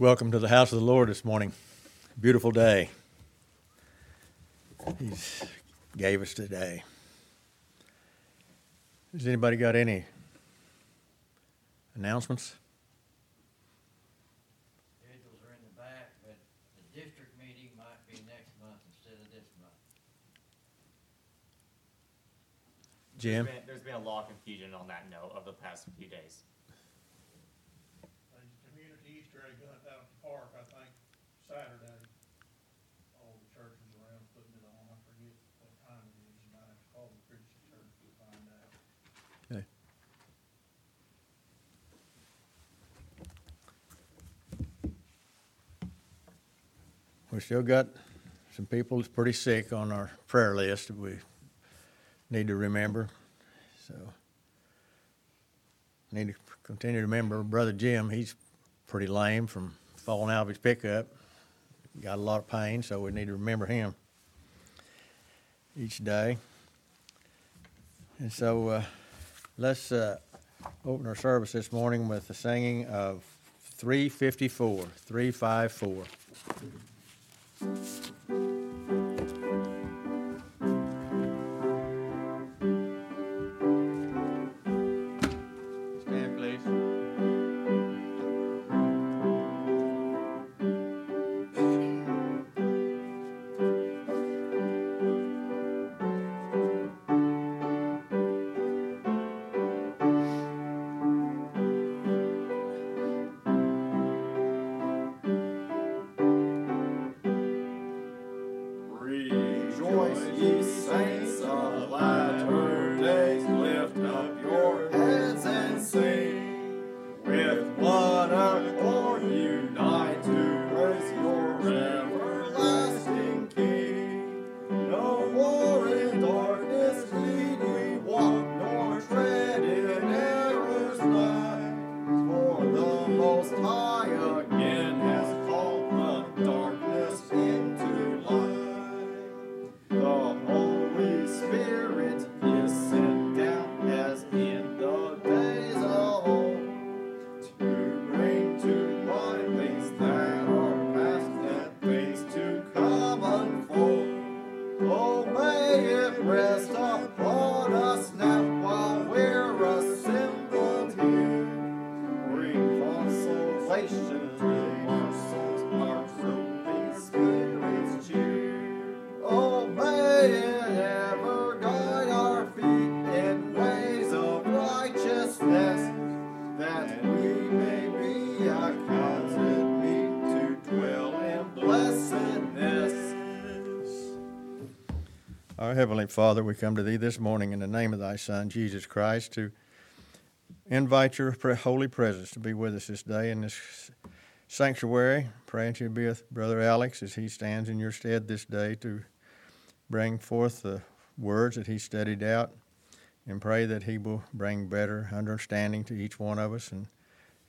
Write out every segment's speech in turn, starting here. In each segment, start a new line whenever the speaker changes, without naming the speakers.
Welcome to the house of the Lord this morning. Beautiful day. He's gave us today. Has anybody got any announcements?
Schedules are in the back, but the district meeting might be next month instead of this month.
Jim?
There's been, there's been a lot of confusion on that note over the past few days.
Out at the park, I think, Saturday. All the churches around putting it on, I forget what time it is, you might have to call the Christian church to find out.
Okay. We still got some people that's pretty sick on our prayer list that we need to remember. So, need to continue to remember Brother Jim. He's pretty lame from falling out of his pickup. Got a lot of pain, so we need to remember him each day. And so, uh, let's uh, open our service this morning with the singing of 354, 354. Heavenly Father, we come to Thee this morning in the name of Thy Son, Jesus Christ, to invite Your holy presence to be with us this day in this sanctuary. Praying that You be with Brother Alex as he stands in Your stead this day to bring forth the words that he studied out, and pray that he will bring better understanding to each one of us and,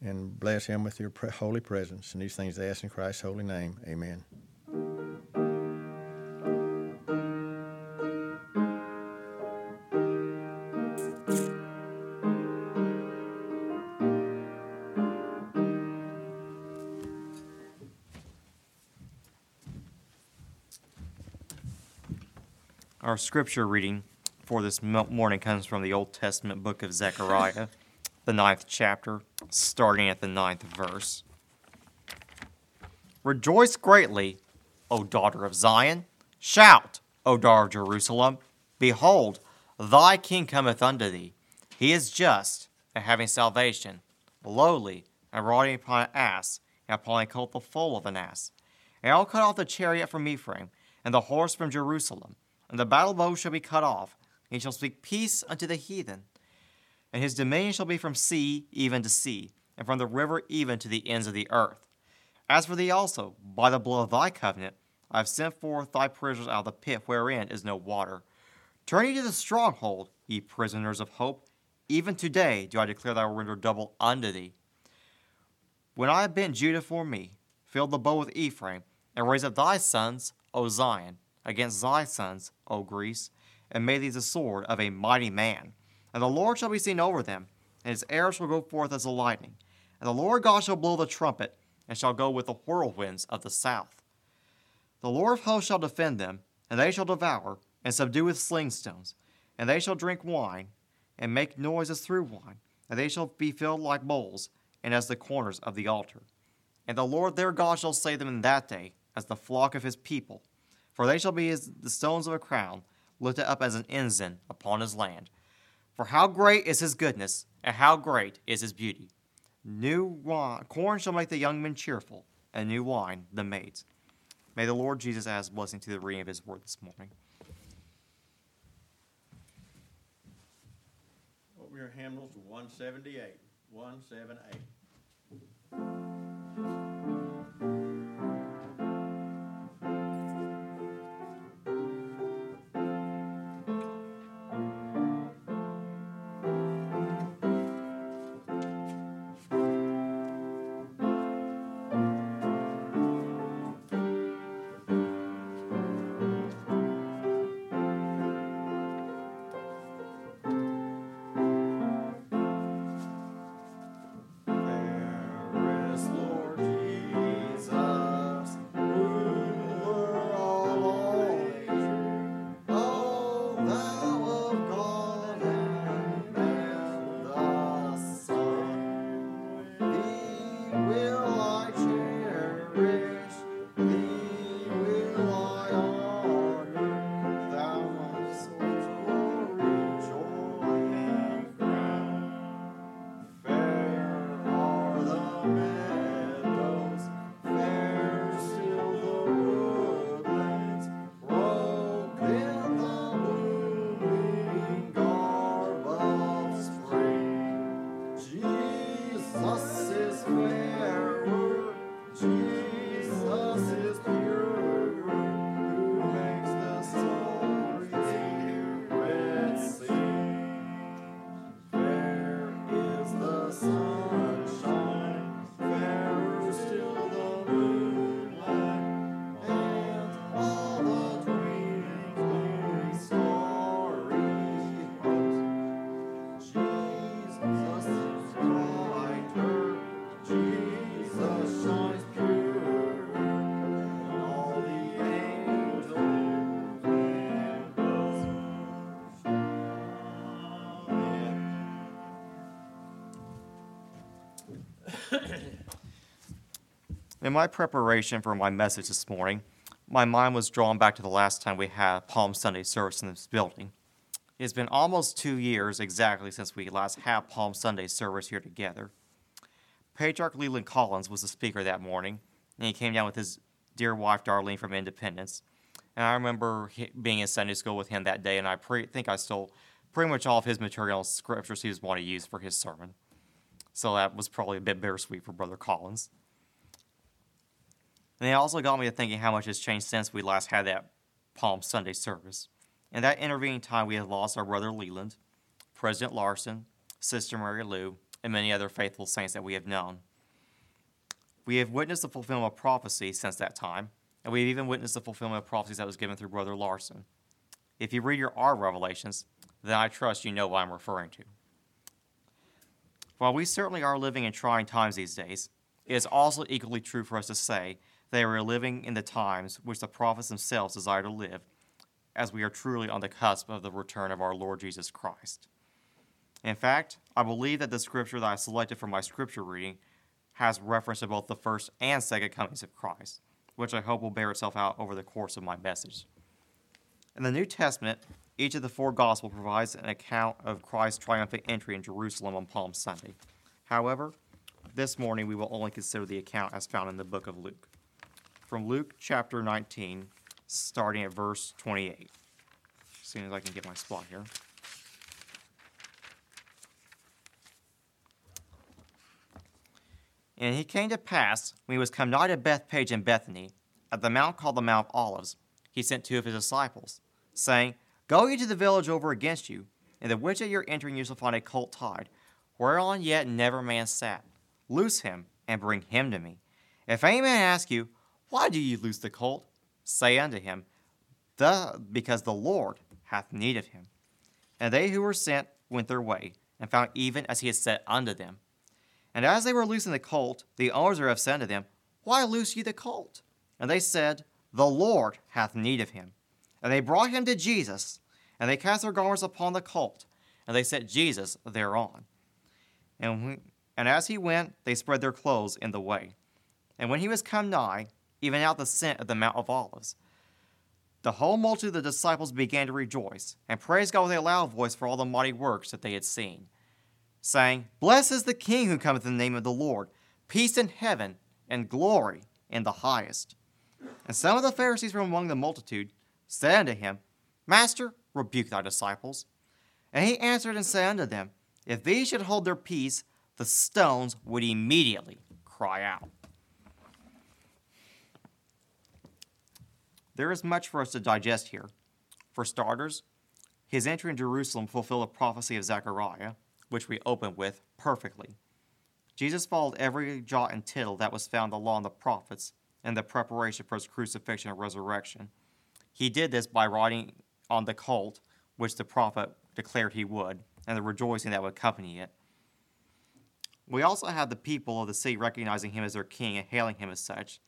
and bless him with Your holy presence. And these things I ask in Christ's holy name. Amen.
Our scripture reading for this morning comes from the Old Testament book of Zechariah, the ninth chapter, starting at the ninth verse. Rejoice greatly, O daughter of Zion. Shout, O daughter of Jerusalem. Behold, thy king cometh unto thee. He is just and having salvation, lowly and riding upon an ass, and upon a colt the foal of an ass. And I will cut off the chariot from Ephraim, and the horse from Jerusalem. And the battle bow shall be cut off, and he shall speak peace unto the heathen. And his dominion shall be from sea even to sea, and from the river even to the ends of the earth. As for thee also, by the blood of thy covenant, I have sent forth thy prisoners out of the pit wherein is no water. Turn ye to the stronghold, ye prisoners of hope. Even today do I declare will render double unto thee. When I have bent Judah for me, fill the bow with Ephraim, and raise up thy sons, O Zion, against thy sons, O Greece, and made thee the sword of a mighty man. And the Lord shall be seen over them, and his arrows shall go forth as the lightning. And the Lord God shall blow the trumpet, and shall go with the whirlwinds of the south. The Lord of hosts shall defend them, and they shall devour, and subdue with slingstones, and they shall drink wine, and make noises through wine, and they shall be filled like bowls, and as the corners of the altar. And the Lord their God shall save them in that day, as the flock of his people. For they shall be as the stones of a crown, lifted up as an ensign upon his land. For how great is his goodness, and how great is his beauty! New wine, corn shall make the young men cheerful, and new wine the maids. May the Lord Jesus add his blessing to the reading of his word this morning.
Over your hymnals, one seven eight.
In
my preparation for my message this morning, my mind was drawn back to the last time we had Palm Sunday service in this building. It's been almost two years exactly since we last had Palm Sunday service here together. Patriarch Leland Collins was the speaker that morning, and he came down with his dear wife Darlene from Independence. And I remember being in Sunday school with him that day, and I pre- think I stole pretty much all of his material scriptures he was wanting to use for his sermon. So that was probably a bit bittersweet for Brother Collins. And it also got me to thinking how much has changed since we last had that Palm Sunday service. In that intervening time, we have lost our brother Leland, President Larsen, Sister Mary Lou, and many other faithful saints that we have known. We have witnessed the fulfillment of prophecy since that time, and we have even witnessed the fulfillment of prophecies that was given through Brother Larsen. If you read your R revelations, then I trust you know what I'm referring to. While we certainly are living in trying times these days, it is also equally true for us to say that we are living in the times which the prophets themselves desire to live, as we are truly on the cusp of the return of our Lord Jesus Christ. In fact, I believe that the scripture that I selected for my scripture reading has reference to both the first and second comings of Christ, which I hope will bear itself out over the course of my message. In the New Testament, each of the four Gospels provides an account of Christ's triumphant entry in Jerusalem on Palm Sunday. However, this morning we will only consider the account as found in the book of Luke. From Luke chapter 19, starting at verse 28. As soon as I can get my spot here. And he came to pass, when he was come nigh to Bethphage and Bethany, at the mount called the Mount of Olives, he sent two of his disciples, saying, Go ye to the village over against you, in the which at your entering you shall find a colt tied, whereon yet never man sat. Loose him, and bring him to me. If any man ask you, Why do ye loose the colt? Say unto him, the, Because the Lord hath need of him. And they who were sent went their way, and found even as he had said unto them. And as they were loosing the colt, the owners thereof said unto them,
Why loose ye the colt? And they said, The Lord hath need of him. And they brought him to Jesus, and they cast their garments upon the colt, and they set Jesus thereon. And, and as he went, they spread their clothes in the way. And when he was come nigh, even out the scent of the Mount of Olives, the whole multitude of the disciples began to rejoice, and praise God with a loud voice for all the mighty works that they had seen, saying, Blessed is the King who cometh in the name of the Lord, peace in heaven, and glory in the highest. And some of the Pharisees from among the multitude said unto him, Master, rebuke thy disciples. And he answered and said unto them, If these should hold their peace, the stones would immediately cry out. There is much for us to digest here. For starters, his entry in Jerusalem fulfilled the prophecy of Zechariah, which we open with perfectly. Jesus followed every jot and tittle that was found in the law and the prophets in the preparation for his crucifixion and resurrection. He did this by riding on the colt, which the prophet declared he would, and the rejoicing that would accompany it. We also have the people of the city recognizing him as their king and hailing him as such,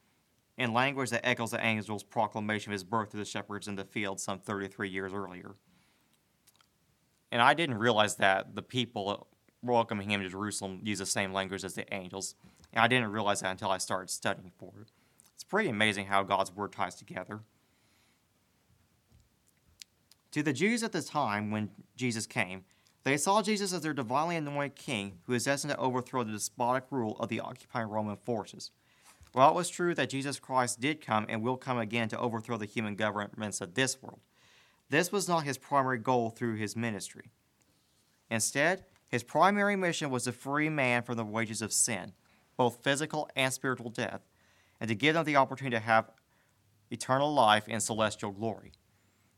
in language that echoes the angel's proclamation of his birth to the shepherds in the field some 33 years earlier. And I didn't realize that the people welcoming him to Jerusalem use the same language as the angels, and I didn't realize that until I started studying for it. It's pretty amazing how God's word ties together. To the Jews at the time when Jesus came, they saw Jesus as their divinely anointed king who is destined to overthrow the despotic rule of the occupying Roman forces. While it was true that Jesus Christ did come and will come again to overthrow the human governments of this world, this was not his primary goal through his ministry. Instead, his primary mission was to free man from the wages of sin, both physical and spiritual death, and to give them the opportunity to have eternal life in celestial glory.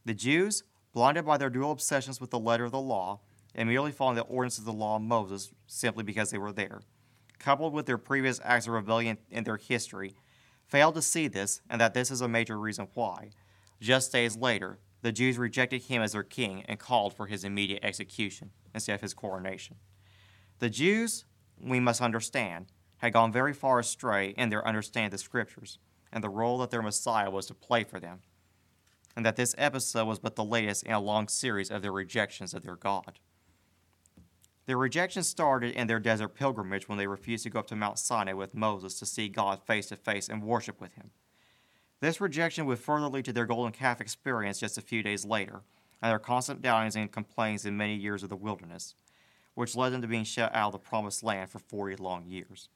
The Jews, blinded by their dual obsessions with the letter of the law, and merely following the ordinances of the law of Moses simply because they were there, coupled with their previous acts of rebellion in their history, failed to see this and that this is a major reason why. Just days later, the Jews rejected him as their king and called for his immediate execution instead of his coronation. The Jews, we must understand, had gone very far astray in their understanding of the scriptures and the role that their Messiah was to play for them, and that this episode was but the latest in a long series of their rejections of their God. Their rejection started in their desert pilgrimage when they refused to go up to Mount Sinai with Moses to see God face to face and worship with him. This rejection would further lead to their golden calf experience just a few days later, and their constant doubtings and complaints in many years of the wilderness, which led them to being shut out of the promised land for 40 long years.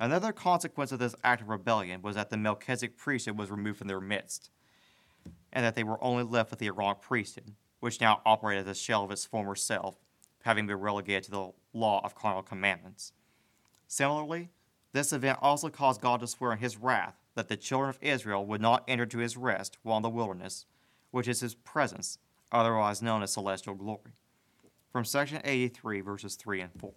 Another consequence of this act of rebellion was that the Melchizedek priesthood was removed from their midst, and that they were only left with the Aaronic priesthood, which now operated as a shell of its former self, having been relegated to the law of carnal commandments. Similarly, this event also caused God to swear in his wrath that the children of Israel would not enter to his rest while in the wilderness, which is his presence, otherwise known as celestial glory. From section 83, verses 3 and 4.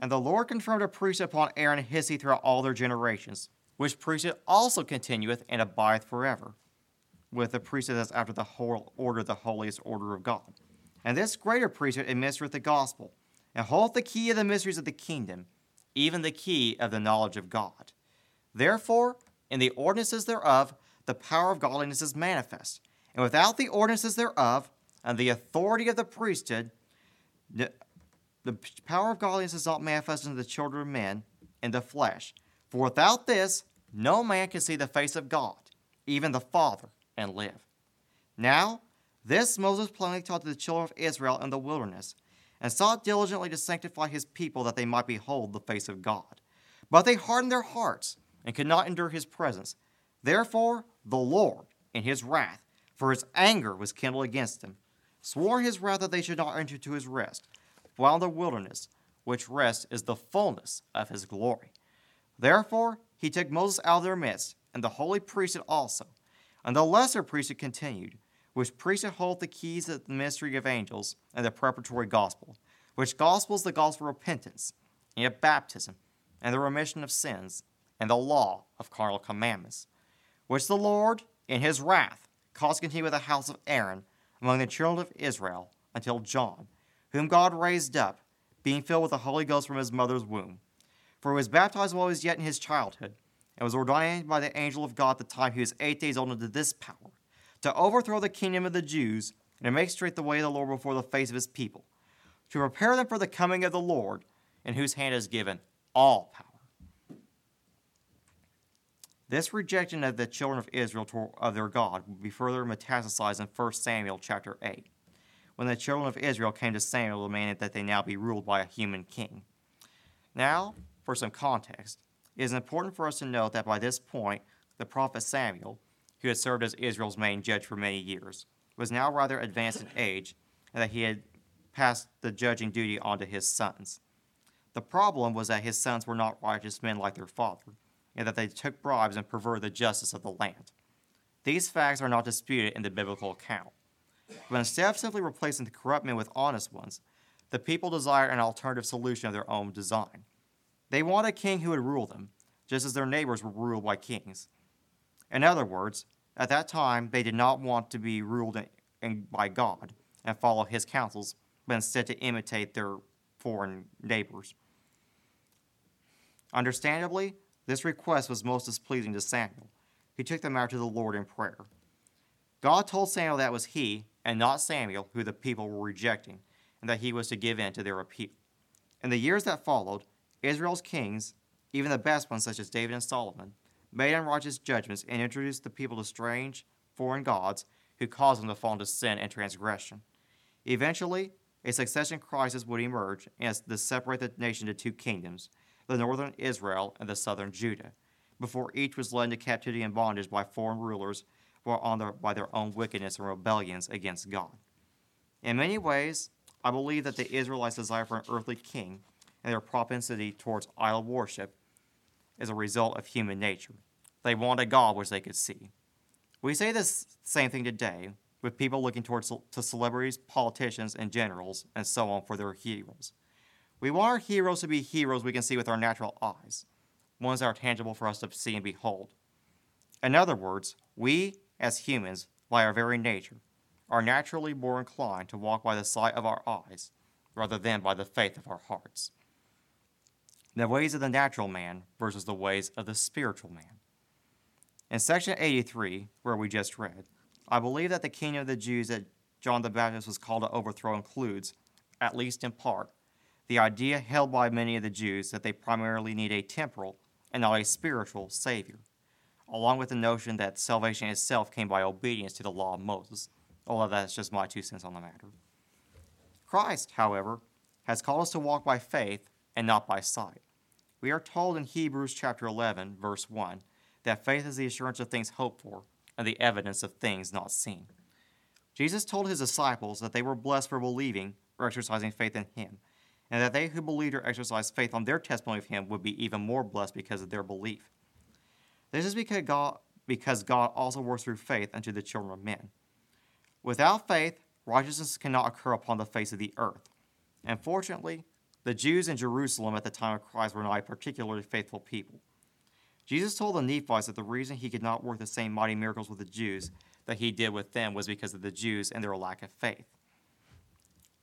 And the Lord confirmed a priesthood upon Aaron and his seed throughout all their generations, which priesthood also continueth and abideth forever, with the priesthood that's after the whole order, the holiest order of God. And this greater priesthood administereth the gospel, and holdeth the key of the mysteries of the kingdom, even the key of the knowledge of God. Therefore, in the ordinances thereof, the power of godliness is manifest, and without the ordinances thereof, and the authority of the priesthood, the, the power of godliness is not manifest unto the children of men in the flesh. For without this, no man can see the face of God, even the Father, and live. Now, this Moses plainly taught to the children of Israel in the wilderness, and sought diligently to sanctify his people that they might behold the face of God. But they hardened their hearts, and could not endure his presence. Therefore, the Lord, in his wrath, for his anger was kindled against them, swore his wrath that they should not enter to his rest, while in the wilderness, which rest is the fullness of his glory. Therefore, he took Moses out of their midst, and the holy priesthood also. And the lesser priesthood continued, which priesthood hold the keys of the mystery of angels and the preparatory gospel, which gospel is the gospel of repentance, and of baptism, and the remission of sins, and the law of carnal commandments, which the Lord, in his wrath, caused to continue with the house of Aaron among the children of Israel until John, whom God raised up, being filled with the Holy Ghost from his mother's womb. For he was baptized while he was yet in his childhood, and was ordained by the angel of God at the time he was eight days old unto this power, to overthrow the kingdom of the Jews, and to make straight the way of the Lord before the face of his people, to prepare them for the coming of the Lord, in whose hand is given all power. This rejection of the children of Israel to, of their God will be further metastasized in 1 Samuel chapter 8, when the children of Israel came to Samuel demanding that they now be ruled by a human king. Now, for some context, it is important for us to note that by this point, the prophet Samuel, who had served as Israel's main judge for many years, was now rather advanced in age, and that he had passed the judging duty on to his sons. The problem was that his sons were not righteous men like their father, and that they took bribes and perverted the justice of the land. These facts are not disputed in the biblical account. But instead of simply replacing the corrupt men with honest ones, the people desired an alternative solution of their own design. They wanted a king who would rule them, just as their neighbors were ruled by kings. In other words, at that time, they did not want to be ruled in, in, by God and follow his counsels, but instead to imitate their foreign neighbors. Understandably, this request was most displeasing to Samuel. He took the matter to the Lord in prayer. God told Samuel that it was he, and not Samuel, who the people were rejecting, and that he was to give in to their appeal. In the years that followed, Israel's kings, even the best ones such as David and Solomon, made unrighteous judgments and introduced the people to strange, foreign gods who caused them to fall into sin and transgression. Eventually, a succession crisis would emerge as to separate the nation into two kingdoms the northern Israel and the southern Judah, before each was led into captivity and bondage by foreign rulers or on their, by their own wickedness and rebellions against God. In many ways, I believe that the Israelites' desire for an earthly king and their propensity towards idol worship is a result of human nature. They want a God which they could see. We say this same thing today with people looking towards to celebrities, politicians, and generals, and so on for their heroes. We want our heroes to be heroes we can see with our natural eyes, ones that are tangible for us to see and behold. In other words, we, as humans, by our very nature, are naturally more inclined to walk by the sight of our eyes rather than by the faith of our hearts. The ways of the natural man versus the ways of the spiritual man. In section 83, where we just read, I believe that the kingdom of the Jews that John the Baptist was called to overthrow includes, at least in part, the idea held by many of the Jews that they primarily need a temporal and not a spiritual Savior, along with the notion that salvation itself came by obedience to the law of Moses, although that's just my two cents on the matter. Christ, however, has called us to walk by faith and not by sight. We are told in Hebrews chapter 11, verse 1, that faith is the assurance of things hoped for and the evidence of things not seen. Jesus told his disciples that they were blessed for believing or exercising faith in him and that they who believed or exercised faith on their testimony of him would be even more blessed because of their belief. This is because God, because God also works through faith unto the children of men. Without faith, righteousness cannot occur upon the face of the earth. And fortunately, the Jews in Jerusalem at the time of Christ were not a particularly faithful people. Jesus told the Nephites that the reason he could not work the same mighty miracles with the Jews that he did with them was because of the Jews and their lack of faith.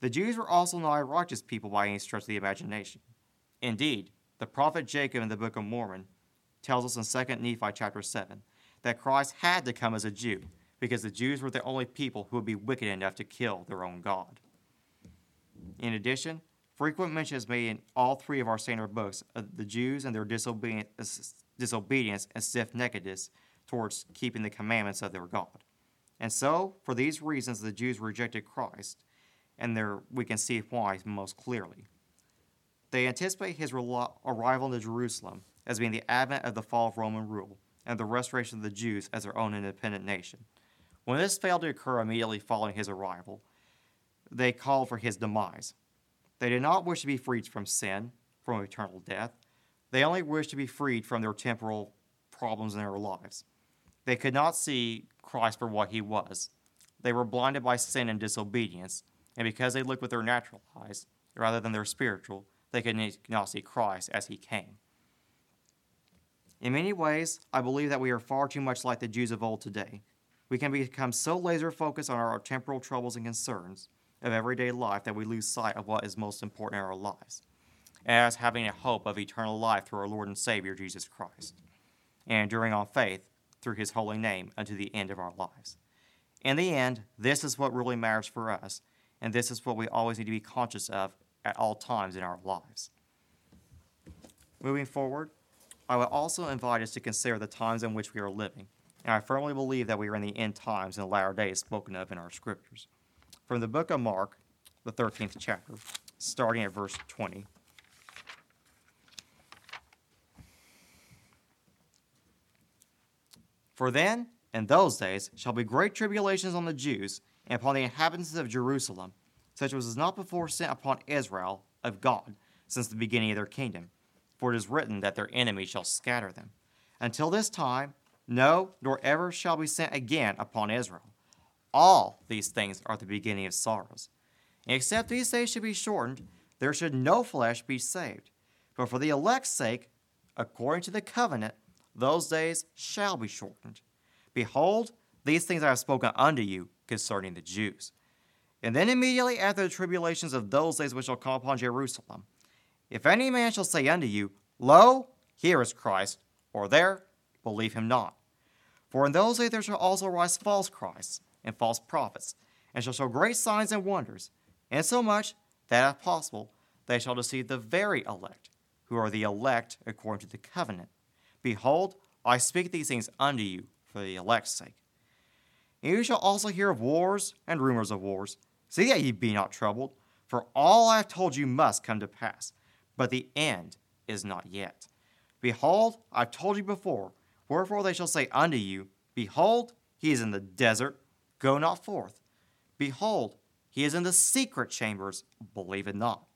The Jews were also not a righteous people by any stretch of the imagination. Indeed, the prophet Jacob in the Book of Mormon tells us in 2 Nephi chapter 7 that Christ had to come as a Jew because the Jews were the only people who would be wicked enough to kill their own God. In addition, frequent mention is made in all three of our standard books of the Jews and their disobedience, disobedience and stiff neckedness towards keeping the commandments of their God. And so, for these reasons, the Jews rejected Christ and there we can see why most clearly. They anticipate his arrival into Jerusalem as being the advent of the fall of Roman rule and the restoration of the Jews as their own independent nation. When this failed to occur immediately following his arrival, they called for his demise. They did not wish to be freed from sin, from eternal death. They only wished to be freed from their temporal problems in their lives. They could not see Christ for what he was. They were blinded by sin and disobedience, and because they looked with their natural eyes rather than their spiritual, they could not see Christ as he came. In many ways, I believe that we are far too much like the Jews of old today. We can become so laser focused on our temporal troubles and concerns of everyday life that we lose sight of what is most important in our lives. as having a hope of eternal life through our Lord and Savior Jesus Christ, and enduring on faith through his holy name unto the end of our lives. In the end, this is what really matters for us, and this is what we always need to be conscious of at all times in our lives. Moving forward, I would also invite us to consider the times in which we are living, and I firmly believe that we are in the end times and the latter days spoken of in our scriptures. From the book of Mark, the 13th chapter, starting at verse 20. For then, in those days, shall be great tribulations on the Jews and upon the inhabitants of Jerusalem, such as was not before sent upon Israel of God since the beginning of their kingdom. For it is written that their enemies shall scatter them. Until this time, no, nor ever shall be sent again upon Israel. All these things are the beginning of sorrows. Except these days should be shortened, there should no flesh be saved. But for the elect's sake, according to the covenant, those days shall be shortened. Behold, these things I have spoken unto you concerning the Jews. And then immediately after the tribulations of those days which shall come upon Jerusalem, if any man shall say unto you, Lo, here is Christ, or there, believe him not. For in those days there shall also rise false Christs and false prophets, and shall show great signs and wonders, insomuch that, if possible, they shall deceive the very elect, who are the elect according to the covenant. Behold, I speak these things unto you for the elect's sake. And you shall also hear of wars and rumors of wars. See that ye be not troubled, for all I have told you must come to pass, but the end is not yet. Behold, I have told you before, wherefore they shall say unto you, Behold, he is in the desert, go not forth. Behold, he is in the secret chambers, believe it not.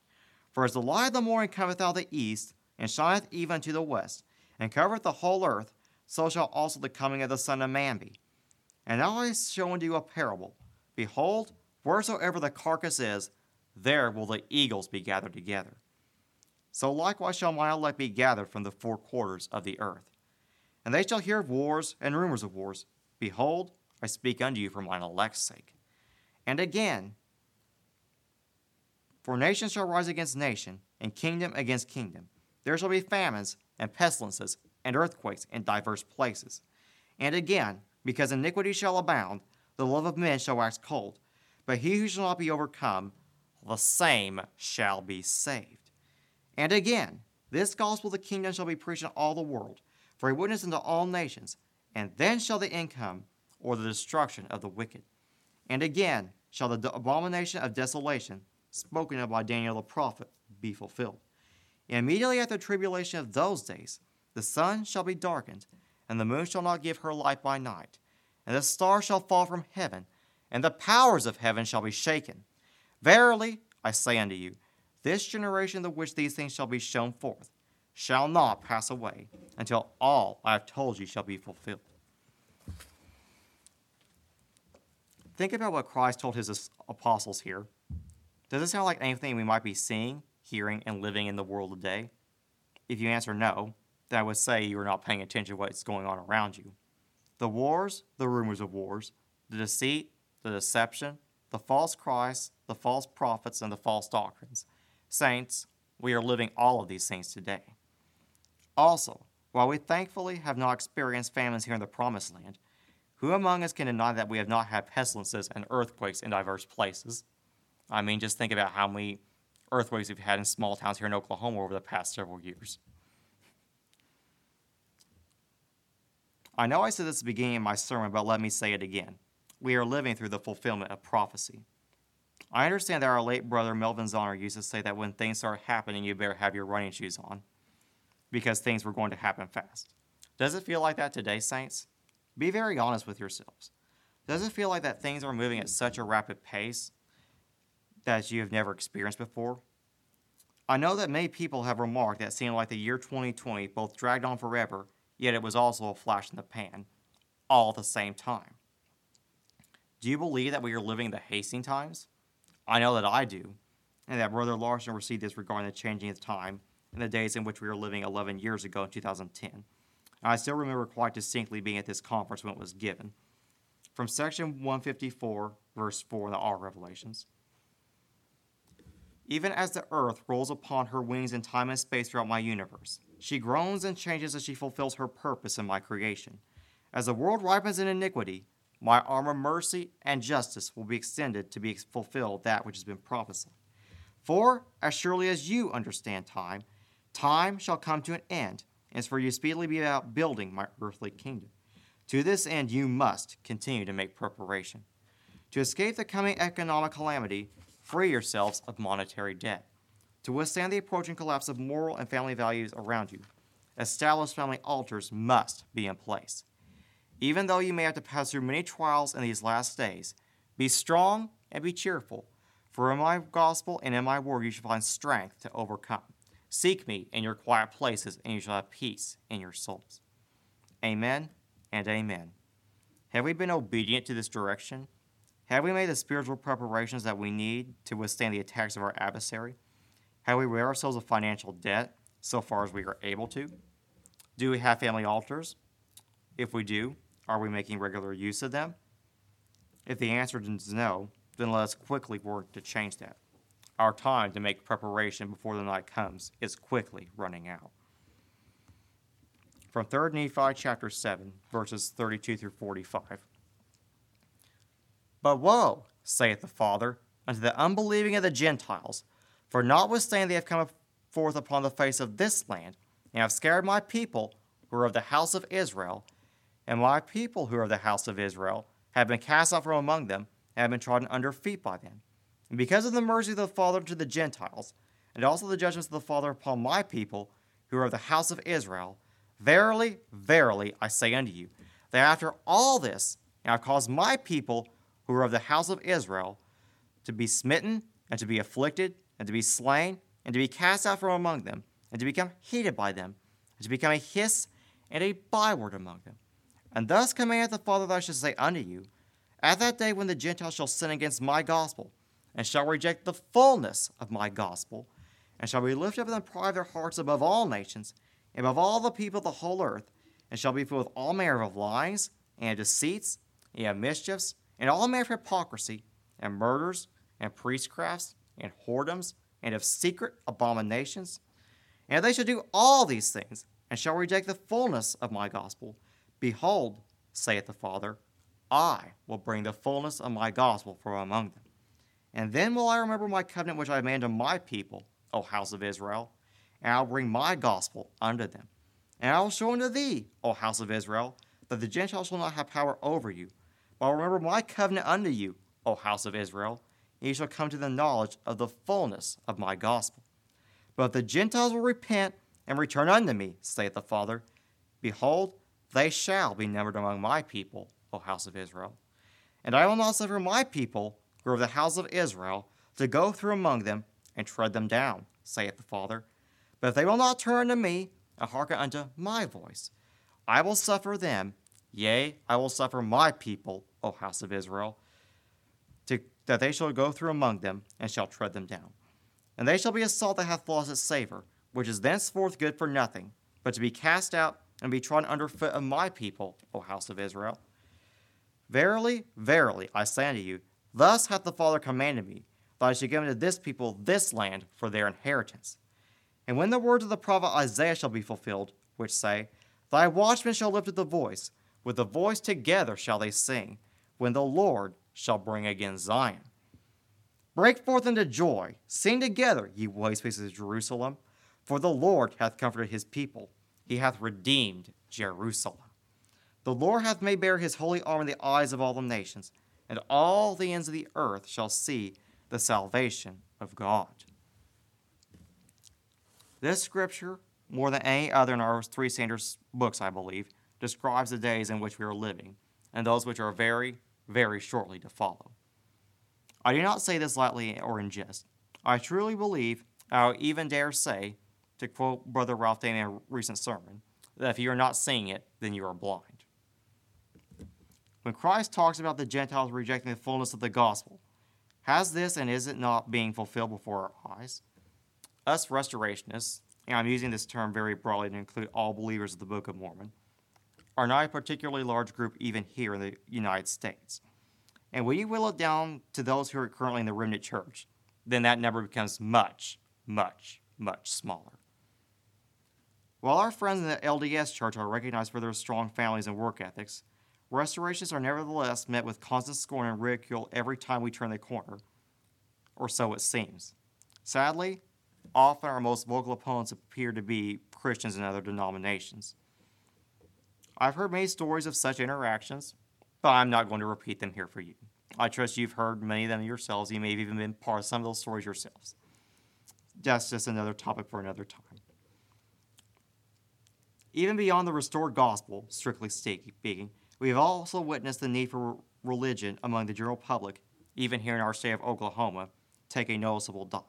For as the light of the morning cometh out of the east, and shineth even to the west, and covereth the whole earth, so shall also the coming of the Son of Man be. And now I show unto you a parable. Behold, wheresoever the carcass is, there will the eagles be gathered together. So likewise shall my elect be gathered from the four quarters of the earth. And they shall hear of wars and rumors of wars. Behold, I speak unto you for mine elect's sake. And again, for nation shall rise against nation, and kingdom against kingdom. There shall be famines and pestilences and earthquakes in divers places. And again, because iniquity shall abound, the love of men shall wax cold. But he who shall not be overcome, the same shall be saved. And again, this gospel of the kingdom shall be preached in all the world, for a witness unto all nations, and then shall the end come, or the destruction of the wicked. And again shall the abomination of desolation, spoken of by Daniel the prophet, be fulfilled. And immediately after the tribulation of those days, the sun shall be darkened, and the moon shall not give her light by night, and the stars shall fall from heaven, and the powers of heaven shall be shaken. Verily, I say unto you, this generation the which these things shall be shown forth shall not pass away until all I have told you shall be fulfilled. Think about what Christ told his apostles here. Does it sound like anything we might be seeing, hearing, and living in the world today? If you answer no, then I would say you are not paying attention to what's going on around you. The wars, the rumors of wars, the deceit, the deception, the false Christ, the false prophets, and the false doctrines. Saints, we are living all of these things today. Also, while we thankfully have not experienced famines here in the Promised Land, who among us can deny that we have not had pestilences and earthquakes in diverse places? I mean, just think about how many earthquakes we've had in small towns here in Oklahoma over the past several years. I know I said this at the beginning of my sermon, but let me say it again. We are living through the fulfillment of prophecy. I understand that our late brother Melvin Zonner used to say that when things start happening, you better have your running shoes on because things were going to happen fast. Does it feel like that today, Saints? Be very honest with yourselves. Does it feel like that things are moving at such a rapid pace that you have never experienced before? I know that many people have remarked that it seemed like the year 2020 both dragged on forever, yet it was also a flash in the pan, all at the same time. Do you believe that we are living the hasting times? I know that I do, and that Brother Larsen received this regarding the changing of time and the days in which we were living 11 years ago in 2010. I still remember quite distinctly being at this conference when it was given. From section 154, verse 4 in the R Revelations. Even as the earth rolls upon her wings in time and space throughout my universe, she groans and changes as she fulfills her purpose in my creation. As the world ripens in iniquity, my arm of mercy and justice will be extended to be fulfilled that which has been prophesied. For as surely as you understand time, time shall come to an end, it's for you speedily be about building my earthly kingdom. To this end, you must continue to make preparation. To escape the coming economic calamity, free yourselves of monetary debt. To withstand the approaching collapse of moral and family values around you, established family altars must be in place. Even though you may have to pass through many trials in these last days, be strong and be cheerful, for in my gospel and in my word you shall find strength to overcome. Seek me in your quiet places, and you shall have peace in your souls. Amen and amen. Have we been obedient to this direction? Have we made the spiritual preparations that we need to withstand the attacks of our adversary? Have we rid ourselves of financial debt so far as we are able to? Do we have family altars? If we do, are we making regular use of them? If the answer is no, then let us quickly work to change that. Our time to make preparation before the night comes is quickly running out. From 3 Nephi chapter 7, verses 32 through 45. But woe, saith the Father, unto the unbelieving of the Gentiles, for notwithstanding they have come forth upon the face of this land, and have scattered my people, who are of the house of Israel, and my people who are of the house of Israel have been cast out from among them, and have been trodden under feet by them. And because of the mercy of the Father to the Gentiles, and also the judgments of the Father upon my people, who are of the house of Israel, verily, verily, I say unto you, that after all this, I have caused my people who are of the house of Israel to be smitten, and to be afflicted, and to be slain, and to be cast out from among them, and to become hated by them, and to become a hiss and a byword among them. And thus commandeth the Father that I should say unto you, At that day when the Gentiles shall sin against my gospel, and shall reject the fullness of my gospel, and shall be lifted up the pride their hearts above all nations, and above all the people of the whole earth, and shall be filled with all manner of lies, and deceits, and mischiefs, and all manner of hypocrisy, and murders, and priestcrafts, and whoredoms, and of secret abominations. And they shall do all these things, and shall reject the fullness of my gospel, behold, saith the Father, I will bring the fullness of my gospel from among them. And then will I remember my covenant which I made to my people, O house of Israel, and I will bring my gospel unto them. And I will show unto thee, O house of Israel, that the Gentiles shall not have power over you, but I will remember my covenant unto you, O house of Israel, and ye shall come to the knowledge of the fullness of my gospel. But if the Gentiles will repent and return unto me, saith the Father, behold, they shall be numbered among my people, O house of Israel. And I will not suffer my people, who of the house of Israel, to go through among them and tread them down, saith the Father. But if they will not turn to me and hearken unto my voice, I will suffer them, yea, I will suffer my people, O house of Israel, to, that they shall go through among them and shall tread them down. And they shall be a salt that hath lost its savor, which is thenceforth good for nothing, but to be cast out and be trodden under foot of my people, O house of Israel. Verily, verily, I say unto you, thus hath the Father commanded me, that I should give unto this people this land for their inheritance. And when the words of the prophet Isaiah shall be fulfilled, which say, Thy watchmen shall lift up the voice, with the voice together shall they sing, when the Lord shall bring again Zion. Break forth into joy, sing together, ye waste places of Jerusalem, for the Lord hath comforted his people, he hath redeemed Jerusalem. The Lord hath made bare his holy arm in the eyes of all the nations, and all the ends of the earth shall see the salvation of God. This scripture, more than any other in our three standard books, I believe, describes the days in which we are living, and those which are very, very shortly to follow. I do not say this lightly or in jest. I truly believe, I will even dare say, to quote Brother Ralph Day in a recent sermon, that if you are not seeing it, then you are blind. When Christ talks about the Gentiles rejecting the fullness of the gospel, has this and is it not being fulfilled before our eyes? Us restorationists, and I'm using this term very broadly to include all believers of the Book of Mormon, are not a particularly large group even here in the United States. And when you will it down to those who are currently in the remnant church, then that number becomes much, much, much smaller. While our friends in the LDS Church are recognized for their strong families and work ethics, restorations are nevertheless met with constant scorn and ridicule every time we turn the corner, or so it seems. Sadly, often our most vocal opponents appear to be Christians in other denominations. I've heard many stories of such interactions, but I'm not going to repeat them here for you. I trust you've heard many of them yourselves. You may have even been part of some of those stories yourselves. That's just another topic for another time. Even beyond the restored gospel, strictly speaking, we have also witnessed the need for religion among the general public, even here in our state of Oklahoma, take a noticeable dive.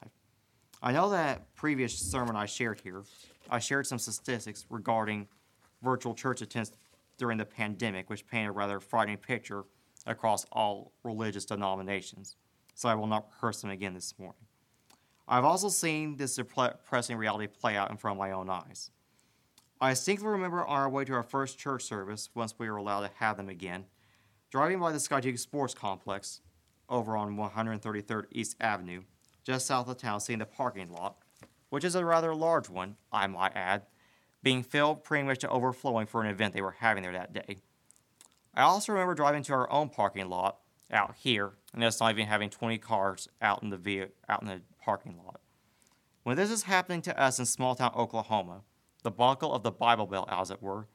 I know that previous sermon I shared here, I shared some statistics regarding virtual church attendance during the pandemic, which painted a rather frightening picture across all religious denominations. So I will not rehearse them again this morning. I've also seen this depressing reality play out in front of my own eyes. I distinctly remember on our way to our first church service, once we were allowed to have them again, driving by the Skytega Sports Complex over on 133rd East Avenue, just south of town, seeing the parking lot, which is a rather large one, I might add, being filled pretty much to overflowing for an event they were having there that day. I also remember driving to our own parking lot out here, and us not even having 20 cars out in the out in the parking lot. When this is happening to us in small town Oklahoma, the buckle of the Bible Belt, as it were,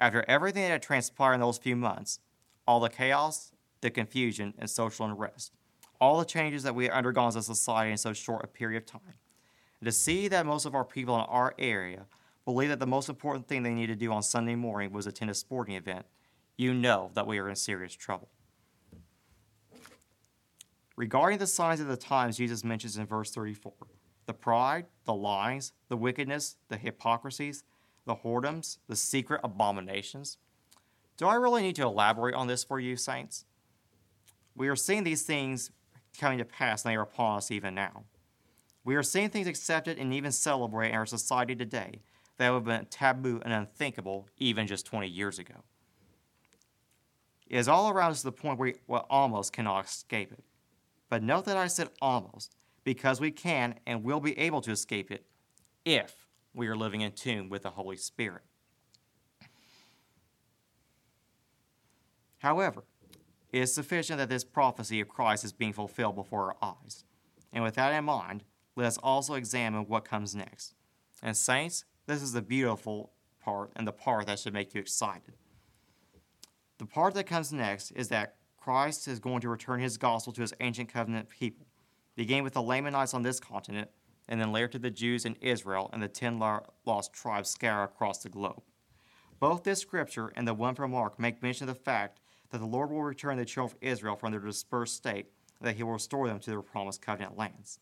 after everything that had transpired in those few months, all the chaos, the confusion, and social unrest, all the changes that we had undergone as a society in so short a period of time, and to see that most of our people in our area believe that the most important thing they need to do on Sunday morning was attend a sporting event, you know that we are in serious trouble. Regarding the signs of the times Jesus mentions in verse 34, the pride, the lies, the wickedness, the hypocrisies, the whoredoms, the secret abominations. Do I really need to elaborate on this for you, saints? We are seeing these things coming to pass, and they are upon us even now. We are seeing things accepted and even celebrated in our society today that would have been taboo and unthinkable even just 20 years ago. It is all around us to the point where we almost cannot escape it. But note that I said almost, because we can and will be able to escape it if we are living in tune with the Holy Spirit. However, it is sufficient that this prophecy of Christ is being fulfilled before our eyes. And with that in mind, let us also examine what comes next. And, saints, this is the beautiful part and the part that should make you excited. The part that comes next is that Christ is going to return his gospel to his ancient covenant people beginning with the Lamanites on this continent, and then later to the Jews in Israel and the ten lost tribes scattered across the globe. Both this scripture and the one from Mark make mention of the fact that the Lord will return the children of Israel from their dispersed state, and that he will restore them to their promised covenant lands.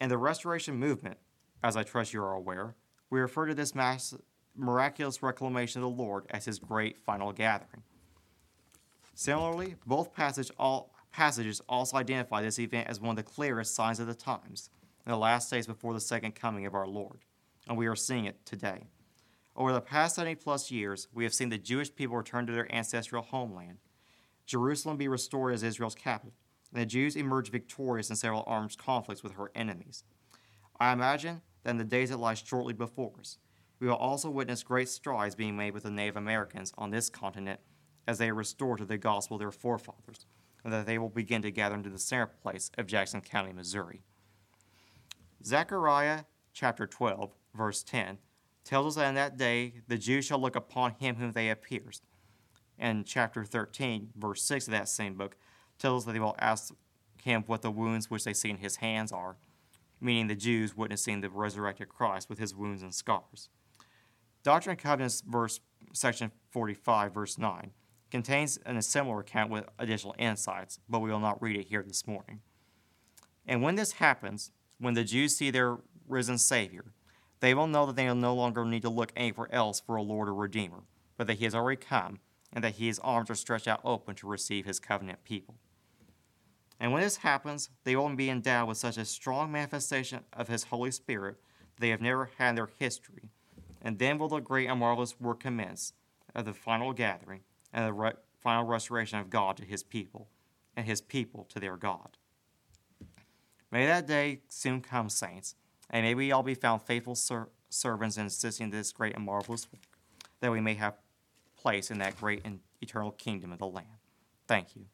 In the restoration movement, as I trust you are aware, we refer to this mass, miraculous reclamation of the Lord as his great final gathering. Similarly, both passages all passages also identify this event as one of the clearest signs of the times, in the last days before the second coming of our Lord, and we are seeing it today. Over the past 70 plus years, we have seen the Jewish people return to their ancestral homeland, Jerusalem be restored as Israel's capital, and the Jews emerge victorious in several armed conflicts with her enemies. I imagine that in the days that lie shortly before us, we will also witness great strides being made with the Native Americans on this continent as they are restored to the gospel of their forefathers and that they will begin to gather into the center place of Jackson County, Missouri. Zechariah chapter 12, verse 10, tells us that in that day the Jews shall look upon him whom they have pierced. And chapter 13, verse 6 of that same book, tells us that they will ask him what the wounds which they see in his hands are, meaning the Jews witnessing the resurrected Christ with his wounds and scars. Doctrine and Covenants, verse section 45, verse 9, contains an similar account with additional insights, but we will not read it here this morning. And when this happens, when the Jews see their risen Savior, they will know that they will no longer need to look anywhere else for a Lord or Redeemer, but that He has already come and that His arms are stretched out open to receive His covenant people. And when this happens, they will be endowed with such a strong manifestation of His Holy Spirit they have never had in their history. And then will the great and marvelous work commence of the final gathering, and the re- final restoration of God to his people, and his people to their God.
May that day soon come, saints, and may we all be found faithful ser- servants in assisting this great and marvelous work, that we may have place in that great and eternal kingdom of the Lamb. Thank you.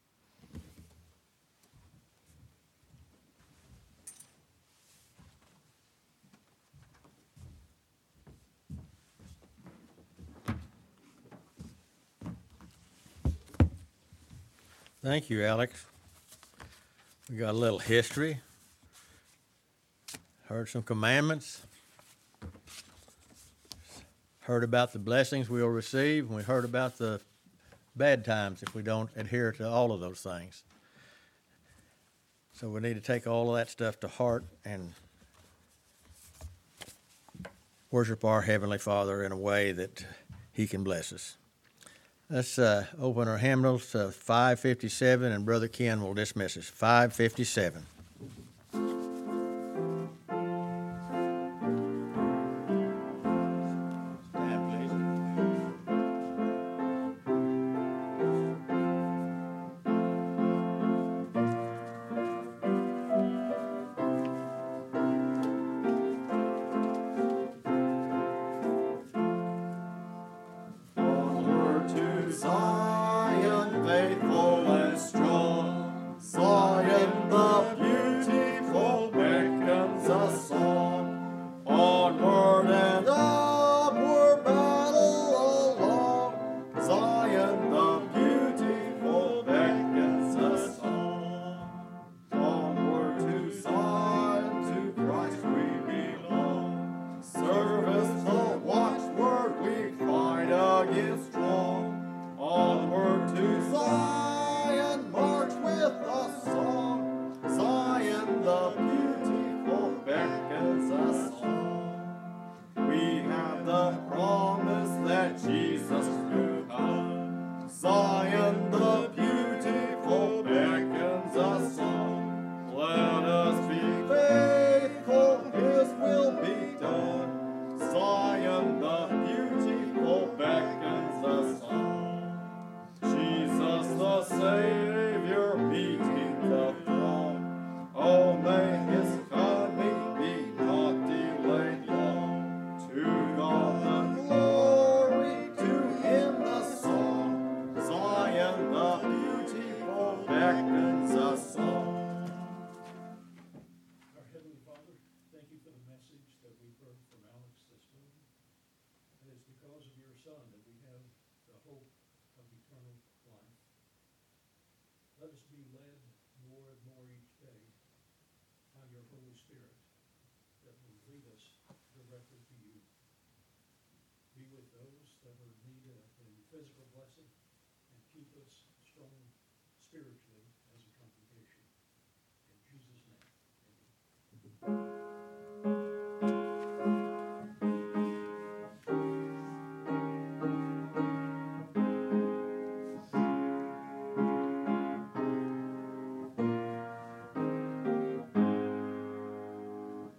Thank you, Alex. We got a little history. Heard some commandments. Heard about the blessings we'll receive, and we heard about the bad times if we don't adhere to all of those things. So we need to take all of that stuff to heart and worship our Heavenly Father in a way that He can bless us. Let's uh, open our hymnals to 557, and Brother Ken will dismiss us. 557.